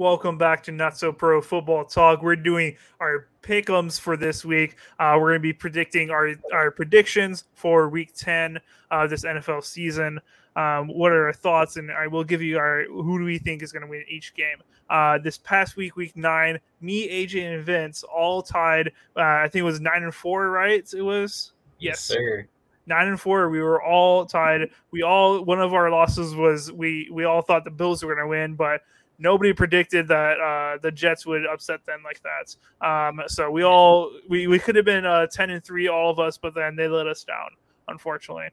Welcome back to Not So Pro Football Talk. We're doing our pickums for this week. Uh, we're going to be predicting our, our predictions for week 10 of this NFL season. Um, what are our thoughts? And I will give you our who do we think is going to win each game. Uh, this past week, week nine, me, AJ, and Vince all tied. Uh, I think it was nine and four, right? It was yes, yes sir nine and four. We were all tied. We all one of our losses was we we all thought the Bills were going to win, but nobody predicted that uh, the Jets would upset them like that. Um, so we all we, we could have been uh, ten and three, all of us, but then they let us down, unfortunately.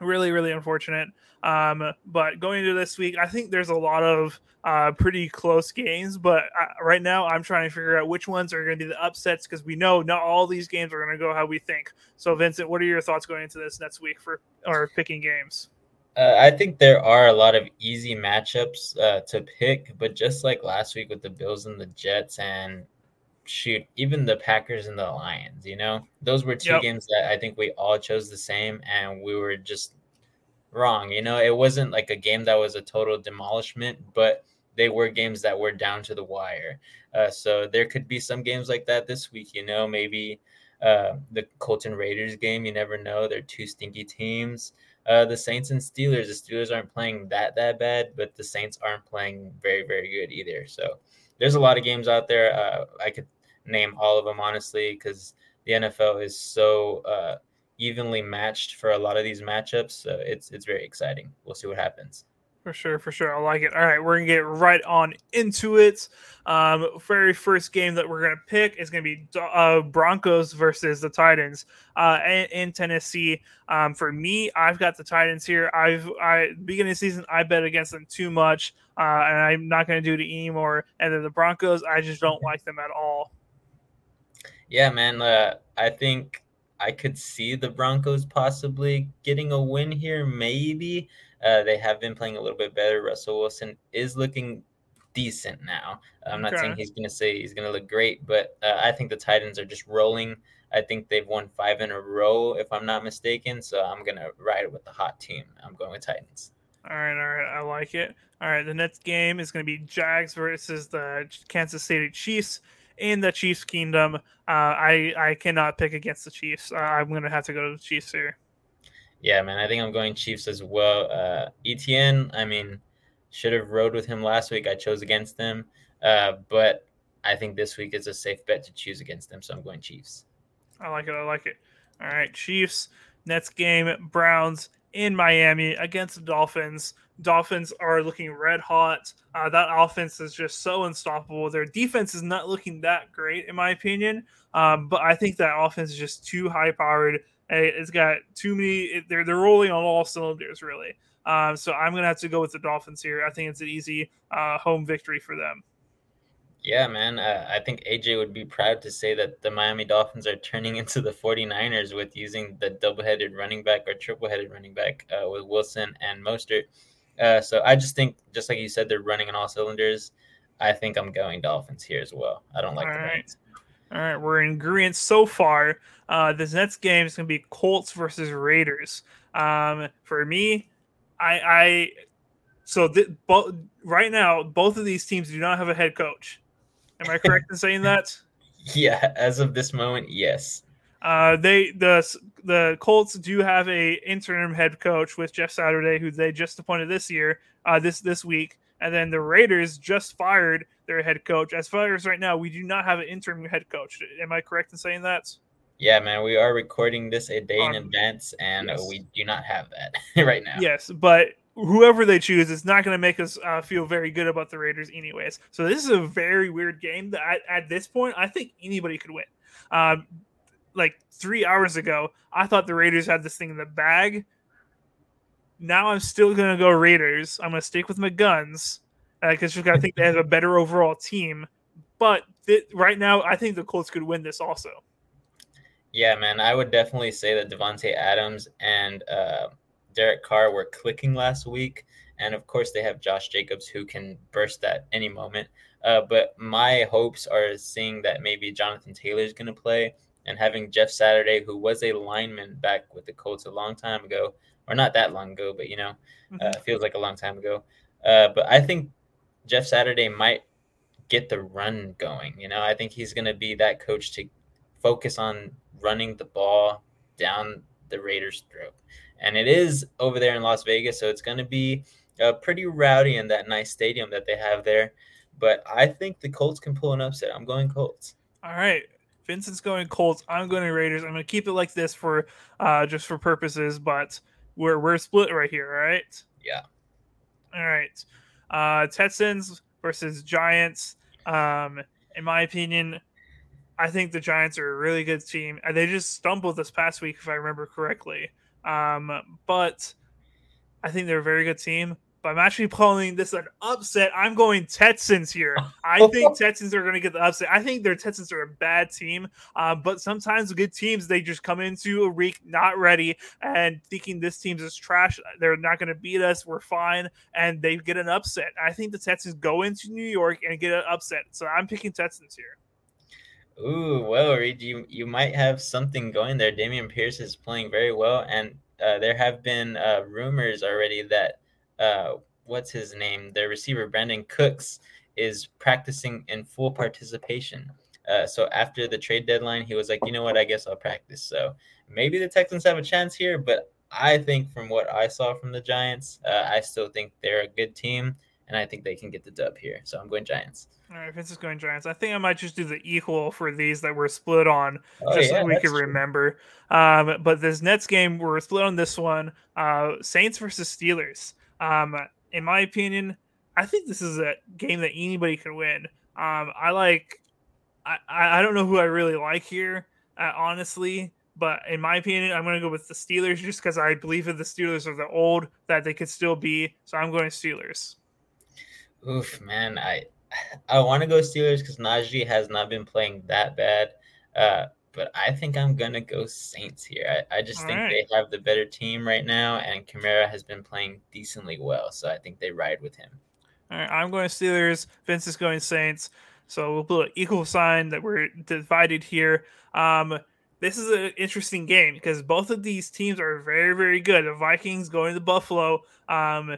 Really, really unfortunate. Um, but going into this week, I think there's a lot of uh, pretty close games. But I, right now, I'm trying to figure out which ones are going to be the upsets because we know not all these games are going to go how we think. So, Vincent, what are your thoughts going into this next week for our picking games? Uh, I think there are a lot of easy matchups uh, to pick, but just like last week with the Bills and the Jets, and shoot, even the Packers and the Lions, you know, those were two yep. games that I think we all chose the same, and we were just wrong. You know, it wasn't like a game that was a total demolishment, but they were games that were down to the wire. Uh, so there could be some games like that this week. You know, maybe uh, the Colton Raiders game. You never know; they're two stinky teams. Uh, the Saints and Steelers. The Steelers aren't playing that that bad, but the Saints aren't playing very very good either. So there's a lot of games out there. Uh, I could name all of them honestly because the NFL is so uh, evenly matched for a lot of these matchups. So it's it's very exciting. We'll see what happens. For sure, for sure. I like it. All right, we're gonna get right on into it. Um, very first game that we're gonna pick is gonna be uh, Broncos versus the Titans uh, in, in Tennessee. Um, for me, I've got the Titans here. I've I beginning of the season I bet against them too much, uh, and I'm not gonna do it anymore. And then the Broncos, I just don't like them at all. Yeah, man. Uh, I think I could see the Broncos possibly getting a win here, maybe. Uh, they have been playing a little bit better. Russell Wilson is looking decent now. I'm not okay. saying he's going to say he's going to look great, but uh, I think the Titans are just rolling. I think they've won five in a row, if I'm not mistaken. So I'm going to ride with the hot team. I'm going with Titans. All right, all right. I like it. All right, the next game is going to be Jags versus the Kansas City Chiefs in the Chiefs' kingdom. Uh, I I cannot pick against the Chiefs. Uh, I'm going to have to go to the Chiefs here. Yeah, man, I think I'm going Chiefs as well. Uh, ETN, I mean, should have rode with him last week. I chose against him, uh, but I think this week is a safe bet to choose against them, so I'm going Chiefs. I like it. I like it. All right, Chiefs. Next game, Browns in Miami against the Dolphins. Dolphins are looking red hot. Uh, that offense is just so unstoppable. Their defense is not looking that great, in my opinion. Um, but I think that offense is just too high powered it's got too many. They're they're rolling on all cylinders, really. Um, so I'm gonna have to go with the Dolphins here. I think it's an easy uh, home victory for them. Yeah, man. Uh, I think AJ would be proud to say that the Miami Dolphins are turning into the 49ers with using the double-headed running back or triple-headed running back uh, with Wilson and Mostert. Uh, so I just think, just like you said, they're running on all cylinders. I think I'm going Dolphins here as well. I don't like all the right. All right, we're in agreement so far. Uh, this next game is going to be Colts versus Raiders. Um, for me, I, I so th- bo- right now both of these teams do not have a head coach. Am I correct in saying that? Yeah, as of this moment, yes. Uh, they the the Colts do have a interim head coach with Jeff Saturday, who they just appointed this year, uh, this this week, and then the Raiders just fired their head coach. As far as right now, we do not have an interim head coach. Am I correct in saying that? Yeah, man, we are recording this a day um, in advance, and yes. we do not have that right now. Yes, but whoever they choose, it's not going to make us uh, feel very good about the Raiders, anyways. So this is a very weird game that at, at this point, I think anybody could win. Um, like three hours ago, I thought the Raiders had this thing in the bag. Now I'm still to go Raiders. I'm to stick with my guns because uh, I think they have a better overall team. But th- right now, I think the Colts could win this also. Yeah, man, I would definitely say that Davante Adams and uh, Derek Carr were clicking last week, and of course they have Josh Jacobs who can burst at any moment. Uh, but my hopes are seeing that maybe Jonathan Taylor is going to play and having Jeff Saturday, who was a lineman back with the Colts a long time ago, or not that long ago, but you know, mm-hmm. uh, feels like a long time ago. Uh, but I think Jeff Saturday might get the run going. You know, I think he's going to be that coach to focus on running the ball down the Raiders' throat. And it is over there in Las Vegas, so it's going to be uh, pretty rowdy in that nice stadium that they have there. But I think the Colts can pull an upset. I'm going Colts. All right. Vincent's going Colts. I'm going Raiders. I'm going to keep it like this for uh, just for purposes, but we're we're split right here, right? Yeah. All right. Uh, Texans versus Giants. Um, in my opinion, I think the Giants are a really good team. They just stumbled this past week, if I remember correctly. Um, but I think they're a very good team but I'm actually calling this an upset. I'm going Texans here. I think Texans are going to get the upset. I think their Texans are a bad team, uh, but sometimes good teams they just come into a week not ready and thinking this team's is trash. They're not going to beat us. We're fine, and they get an upset. I think the Texans go into New York and get an upset. So I'm picking Texans here. Ooh, well, Reed, you you might have something going there. Dameon Pierce is playing very well, and uh, there have been uh, rumors already that uh, what's his name, the receiver Brandin Cooks is practicing in full participation. Uh, so after the trade deadline, he was like, you know what, I guess I'll practice. So maybe the Texans have a chance here, but I think from what I saw from the Giants, uh, I still think they're a good team, and I think they can get the dub here. So I'm going Giants. All right, Vince is going Giants. I think I might just do the equal for these that we're split on, oh, just yeah, so we can true. remember. Um, but this Nets game, we're split on this one. Uh, Saints versus Steelers. Um, in my opinion, I think this is a game that anybody can win. Um, I like, I, I don't know who I really like here, uh, honestly, but in my opinion, I'm going to go with the Steelers just because I believe that the Steelers are the old that they could still be. So I'm going Steelers. Oof, man, I I want to go Steelers because Najee has not been playing that bad. Uh, but I think I'm gonna go Saints here. I, I just All think right. they have the better team right now, and Kamara has been playing decently well, so I think they ride with him. All right, I'm going Steelers. Vince is going Saints. So we'll put an equal sign that we're divided here. Um, this is an interesting game because both of these teams are very, very good. The Vikings going to Buffalo. Um,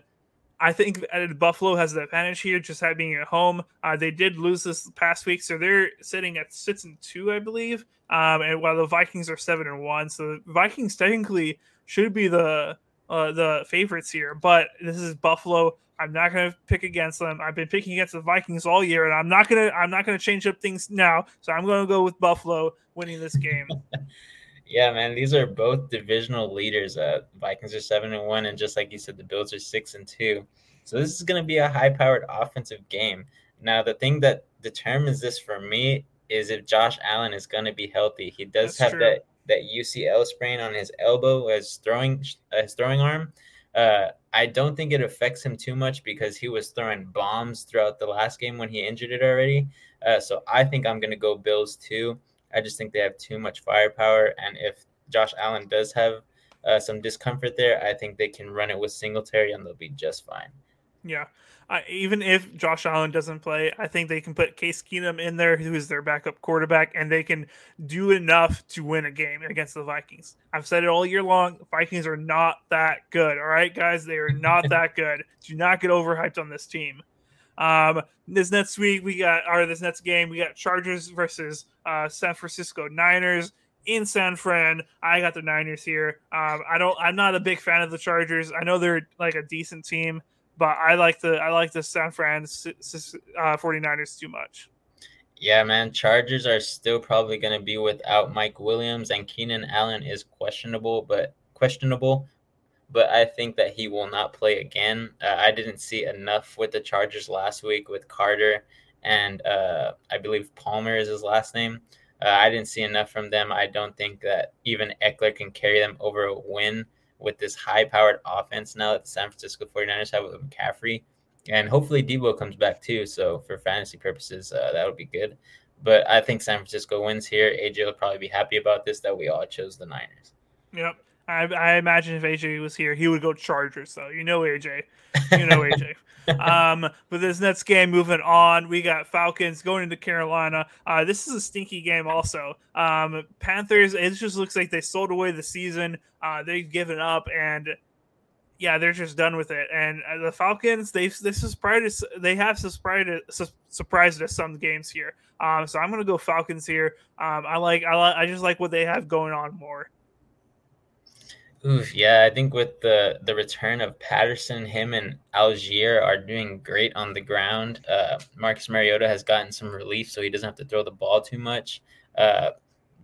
I think Buffalo has the advantage here, just being at home. Uh, they did lose this past week, so they're sitting at six and two, I believe. Um, and while the Vikings are seven and one, so the Vikings technically should be the uh, the favorites here. But this is Buffalo. I'm not going to pick against them. I've been picking against the Vikings all year, and I'm not gonna I'm not gonna change up things now. So I'm going to go with Buffalo winning this game. Yeah, man, these are both divisional leaders. Uh, Vikings are seven and one, and just like you said, the Bills are six and two. So this is going to be a high-powered offensive game. Now, the thing that determines this for me is if Josh Allen is going to be healthy. He does That's have true. that that UCL sprain on his elbow, his throwing uh, his throwing arm. Uh, I don't think it affects him too much because he was throwing bombs throughout the last game when he injured it already. Uh, so I think I'm going to go Bills too. I just think they have too much firepower. And if Josh Allen does have uh, some discomfort there, I think they can run it with Singletary and they'll be just fine. Yeah. Uh, even if Josh Allen doesn't play, I think they can put Case Keenum in there, who is their backup quarterback, and they can do enough to win a game against the Vikings. I've said it all year long. Vikings are not that good. All right, guys, they are not that good. Do not get overhyped on this team. Um, this next week we got, or this next game we got Chargers versus uh, San Francisco Niners in San Fran. I got the Niners here. Um, I don't. I'm not a big fan of the Chargers. I know they're like a decent team, but I like the I like the San Fran uh, 49ers too much. Yeah, man. Chargers are still probably going to be without Mike Williams and Keenan Allen is questionable, but questionable but I think that he will not play again. Uh, I didn't see enough with the Chargers last week with Carter and uh, I believe Palmer is his last name. Uh, I didn't see enough from them. I don't think that even Ekeler can carry them over a win with this high powered offense now that the San Francisco 49ers have with McCaffrey. And hopefully Deebo comes back too. So for fantasy purposes, uh, that would be good. But I think San Francisco wins here. AJ will probably be happy about this that we all chose the Niners. Yep. I, I imagine if AJ was here, he would go Chargers. So you know AJ, you know AJ. um, but this next game, moving on, we got Falcons going into Carolina. Uh, this is a stinky game, also. Um, Panthers. It just looks like they sold away the season. Uh, they've given up, and yeah, they're just done with it. And uh, the Falcons, they've they surprised they have surprised surprised us some games here. Um, so I'm gonna go Falcons here. Um, I like I like I just like what they have going on more. Oof, yeah, I think with the the return of Patterson, him and Allgeier are doing great on the ground. Uh, Marcus Mariota has gotten some relief, so he doesn't have to throw the ball too much. Uh,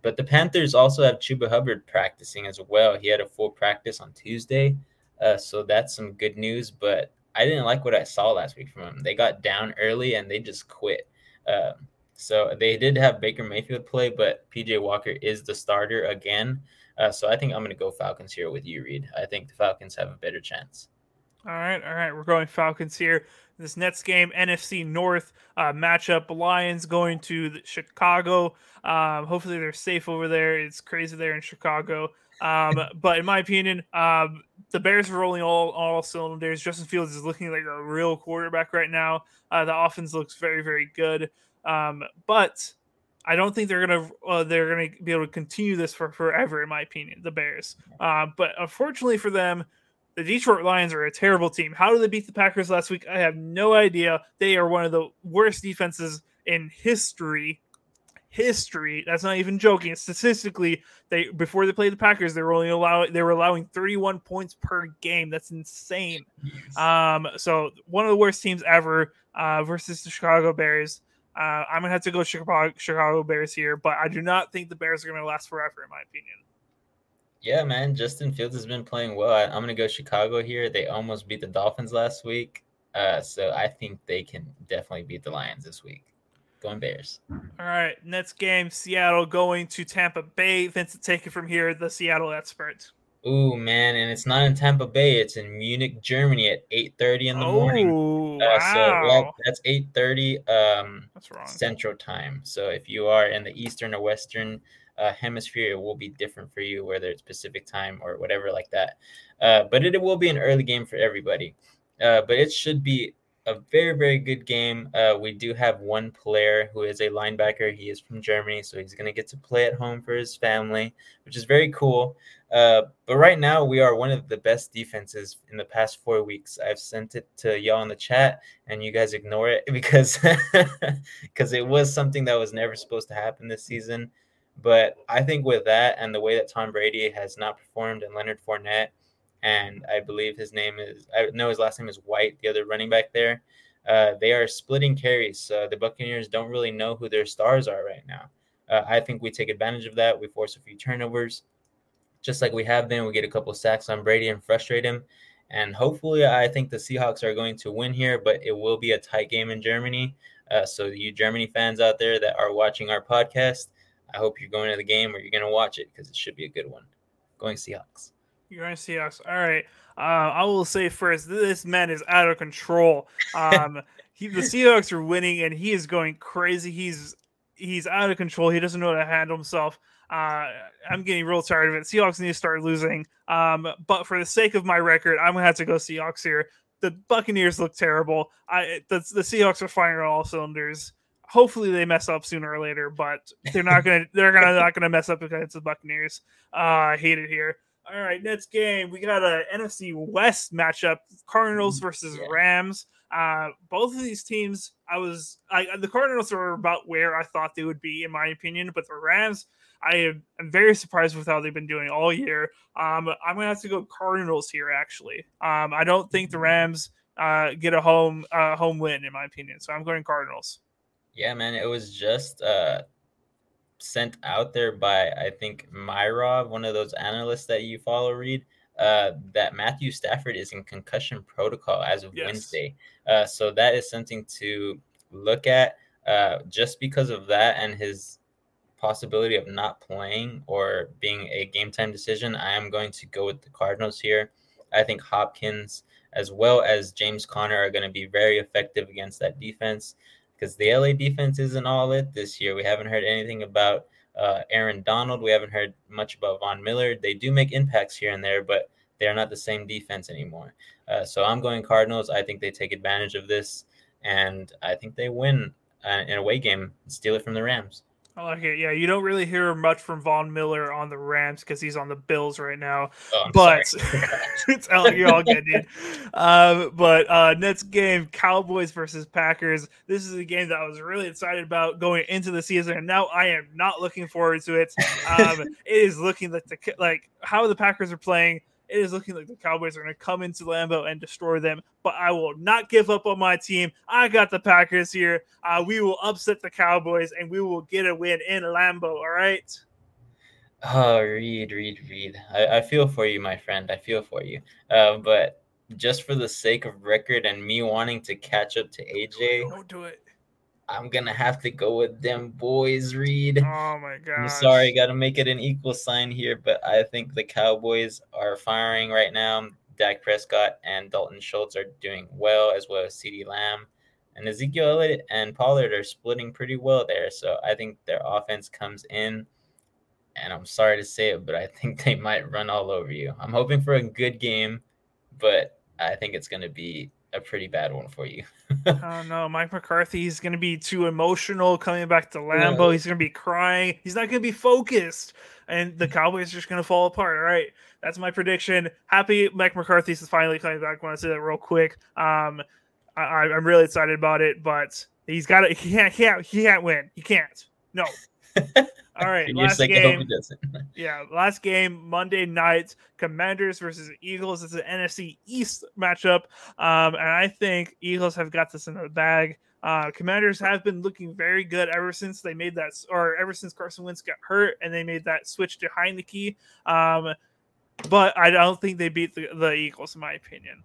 but the Panthers also have Chuba Hubbard practicing as well. He had a full practice on Tuesday, uh, so that's some good news. But I didn't like what I saw last week from him. They got down early and they just quit. Um, so they did have Baker Mayfield play, but PJ Walker is the starter again. Uh, so I think I'm going to go Falcons here with you, Reed. I think the Falcons have a better chance. All right, all right, we're going Falcons here. This next game, NFC North uh, matchup, Lions going to Chicago. Um, hopefully they're safe over there. It's crazy there in Chicago. Um, but in my opinion, um, the Bears are rolling all all cylinders. Justin Fields is looking like a real quarterback right now. Uh, the offense looks very very good. Um, but I don't think they're gonna uh, they're gonna be able to continue this for forever, in my opinion. The Bears, uh, but unfortunately for them, the Detroit Lions are a terrible team. How did they beat the Packers last week? I have no idea. They are one of the worst defenses in history. History. That's not even joking. Statistically, they before they played the Packers, they were only allowing they were allowing 31 points per game. That's insane. Yes. Um, so one of the worst teams ever uh, versus the Chicago Bears. Uh, I'm gonna have to go Chicago, Chicago Bears here, but I do not think the Bears are gonna last forever, in my opinion. Yeah, man, Justin Fields has been playing well. I, am gonna go Chicago here. They almost beat the Dolphins last week, uh, so I think they can definitely beat the Lions this week. Going Bears. All right, next game, Seattle going to Tampa Bay. Vincent, take it from here, the Seattle expert. Ooh man, and it's not in Tampa Bay. It's in Munich, Germany, at eight thirty in the oh, morning. Uh, wow. So that's eight thirty um, Central Time. So if you are in the Eastern or Western uh, Hemisphere, it will be different for you, whether it's Pacific Time or whatever like that. Uh, but it, it, will be an early game for everybody. Uh, but it should be a very very good game. Uh, we do have one player who is a linebacker. He is from Germany, so he's going to get to play at home for his family, which is very cool. Uh, but right now, we are one of the best defenses in the past four weeks. I've sent it to y'all in the chat, and you guys ignore it because because it was something that was never supposed to happen this season. But I think with that and the way that Tom Brady has not performed, and Leonard Fournette, and I believe his name is I know his last name is White, the other running back there. Uh, they are splitting carries. Uh, the Buccaneers don't really know who their stars are right now. Uh, I think we take advantage of that. We force a few turnovers just like we have been. We get a couple sacks on Brady and frustrate him. And hopefully, I think the Seahawks are going to win here, but it will be a tight game in Germany. Uh, so, you Germany fans out there that are watching our podcast, I hope you're going to the game or you're going to watch it because it should be a good one. Going Seahawks. You're going Seahawks. All right. Uh, I will say first, this man is out of control. Um, he, the Seahawks are winning, and he is going crazy. He's he's out of control. He doesn't know how to handle himself. Uh, I'm getting real tired of it. Seahawks need to start losing. Um, but for the sake of my record, I'm gonna have to go Seahawks here. The Buccaneers look terrible. I the, the Seahawks are firing on all cylinders. Hopefully they mess up sooner or later, but they're not gonna they're gonna not gonna mess up against the Buccaneers. Uh, I hate it here. All right, next game we got a NFC West matchup: Cardinals mm, versus yeah. Rams. Uh, both of these teams, I was I, the Cardinals are about where I thought they would be, in my opinion, but the Rams I am very surprised with how they've been doing all year. Um, I'm gonna have to go Cardinals here. Actually, um, I don't think the Rams uh, get a home uh, home win in my opinion. So I'm going Cardinals. Yeah, man, it was just uh, sent out there by I think Myra, one of those analysts that you follow, Reed Uh, that Matthew Stafford is in concussion protocol as of yes. Wednesday. Uh, so that is something to look at. Uh, just because of that and his possibility of not playing or being a game time decision, I am going to go with the Cardinals here. I think Hopkins as well as James Conner are going to be very effective against that defense because the LA defense isn't all it this year. We haven't heard anything about uh, Aaron Donald. We haven't heard much about Von Miller. They do make impacts here and there, but they are not the same defense anymore. Uh, so I'm going Cardinals. I think they take advantage of this, and I think they win uh, an away game, steal it from the Rams. I like it. Yeah, you don't really hear much from Von Miller on the Rams because he's on the Bills right now. Oh, but it's all, you're all good, dude. Um, but uh, next game, Cowboys versus Packers. This is a game that I was really excited about going into the season, and now I am not looking forward to it. Um, it is looking like the like how the Packers are playing. It is looking like the Cowboys are going to come into Lambeau and destroy them, but I will not give up on my team. I got the Packers here. Uh, we will upset the Cowboys and we will get a win in Lambeau. All right. Oh, Reed, Reed, Reed. I, I feel for you, my friend. I feel for you. Uh, but just for the sake of record and me wanting to catch up to AJ, Don't do it. I'm gonna have to go with them boys, Reed. Oh my god. I'm sorry, got to make it an equal sign here, but I think the Cowboys are firing right now. Dak Prescott and Dalton Schultz are doing well, as well as CeeDee Lamb. And Ezekiel Elliott and Pollard are splitting pretty well there. So I think their offense comes in. And I'm sorry to say it, but I think they might run all over you. I'm hoping for a good game, but I think it's going to be a pretty bad one for you. Oh no, Mike McCarthy is going to be too emotional coming back to. Yeah. He's going to be crying. He's not going to be focused, and the Cowboys are just going to fall apart. All right, that's my prediction. Happy Mike McCarthy is finally coming back. I want to say that real quick. Um, I, I- I'm really excited about it, but he's got to. He can't. He can't. He can't win. He can't. No. All right, last game. Yeah, last game Monday night, Commanders versus Eagles. It's an NFC East matchup, um, and I think Eagles have got this in the bag. Uh, Commanders have been looking very good ever since they made that, or ever since Carson Wentz got hurt and they made that switch to Heinicke. Um, but I don't think they beat the, the Eagles, in my opinion.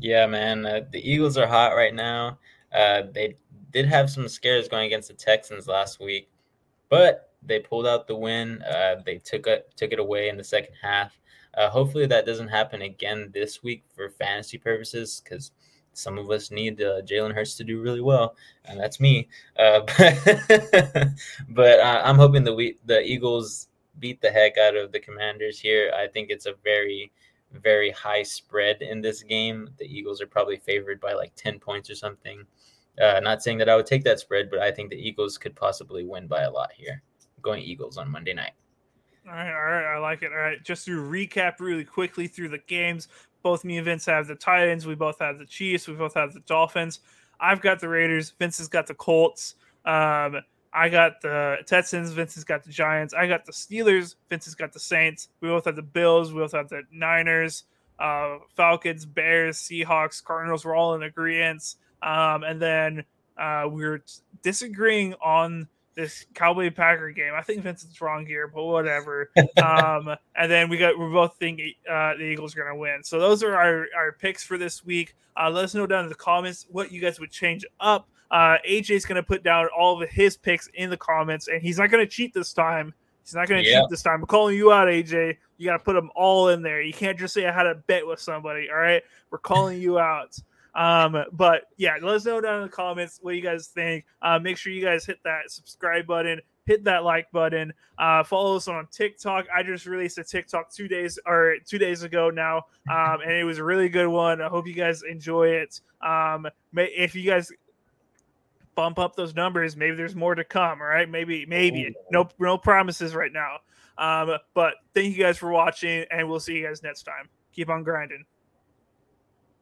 Yeah, man. Uh, the Eagles are hot right now. Uh, they did have some scares going against the Texans last week, but they pulled out the win. Uh, they took it took it away in the second half. Uh, hopefully, that doesn't happen again this week for fantasy purposes, because some of us need uh, Jalen Hurts to do really well, and that's me. Uh, but but uh, I'm hoping the we, the Eagles beat the heck out of the Commanders here. I think it's a very very high spread in this game. The Eagles are probably favored by like 10 points or something. Uh, not saying that I would take that spread, but I think the Eagles could possibly win by a lot here. Going Eagles on Monday night. All right, all right, I like it. All right, just to recap really quickly through the games, both me and Vince have the Titans. We both have the Chiefs. We both have the Dolphins. I've got the Raiders. Vince has got the Colts. Um, I got the Texans. Vince has got the Giants. I got the Steelers. Vince has got the Saints. We both have the Bills. We both have the Niners, uh, Falcons, Bears, Seahawks, Cardinals. We're all in agreement. Um, and then uh, we're disagreeing on this Cowboy Packer game. I think Vincent's wrong here, but whatever. um, and then we got we both think uh, the Eagles are going to win. So those are our, our picks for this week. Uh, let us know down in the comments what you guys would change up. Uh, AJ's going to put down all of his picks in the comments, and he's not going to cheat this time. He's not going to cheat this time. I'm calling you out, AJ. You got to put them all in there. You can't just say I had a bet with somebody. All right, we're calling you out. Um, but yeah, let us know down in the comments what you guys think. Uh, make sure you guys hit that subscribe button, hit that like button. Uh, follow us on TikTok. I just released a TikTok two days or two days ago now, um, and it was a really good one. I hope you guys enjoy it. Um, may, if you guys bump up those numbers, maybe there's more to come. All right, maybe, maybe no, no promises right now. Um, but thank you guys for watching, and we'll see you guys next time. Keep on grinding.